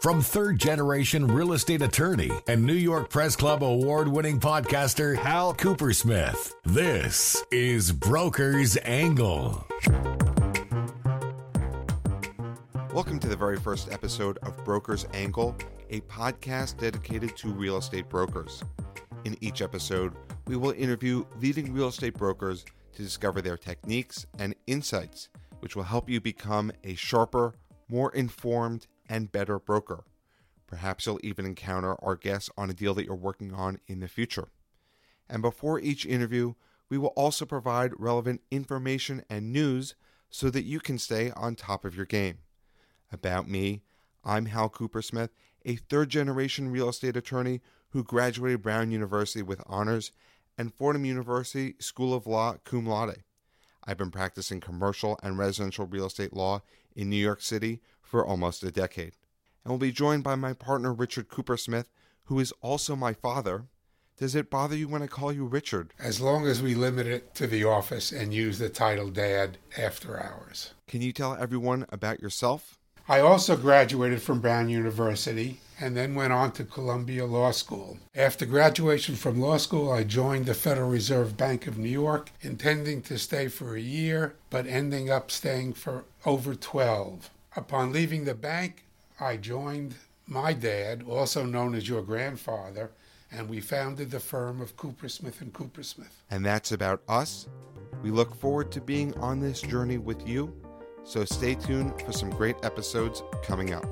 From third generation real estate attorney and New York Press Club award winning podcaster Hal Coopersmith, this is Broker's Angle. Welcome to the very first episode of Broker's Angle, a podcast dedicated to real estate brokers. In each episode, we will interview leading real estate brokers to discover their techniques and insights, which will help you become a sharper, more informed, and better broker. Perhaps you'll even encounter our guests on a deal that you're working on in the future. And before each interview, we will also provide relevant information and news so that you can stay on top of your game. About me, I'm Hal Coopersmith, a third generation real estate attorney who graduated Brown University with honors and Fordham University School of Law cum laude. I've been practicing commercial and residential real estate law in New York City for almost a decade. And we'll be joined by my partner, Richard Coopersmith, who is also my father. Does it bother you when I call you Richard? As long as we limit it to the office and use the title Dad after hours. Can you tell everyone about yourself? I also graduated from Brown University and then went on to Columbia Law School. After graduation from law school, I joined the Federal Reserve Bank of New York, intending to stay for a year, but ending up staying for over 12. Upon leaving the bank, I joined my dad, also known as your grandfather, and we founded the firm of Coopersmith and Coopersmith. And that's about us. We look forward to being on this journey with you, so stay tuned for some great episodes coming up.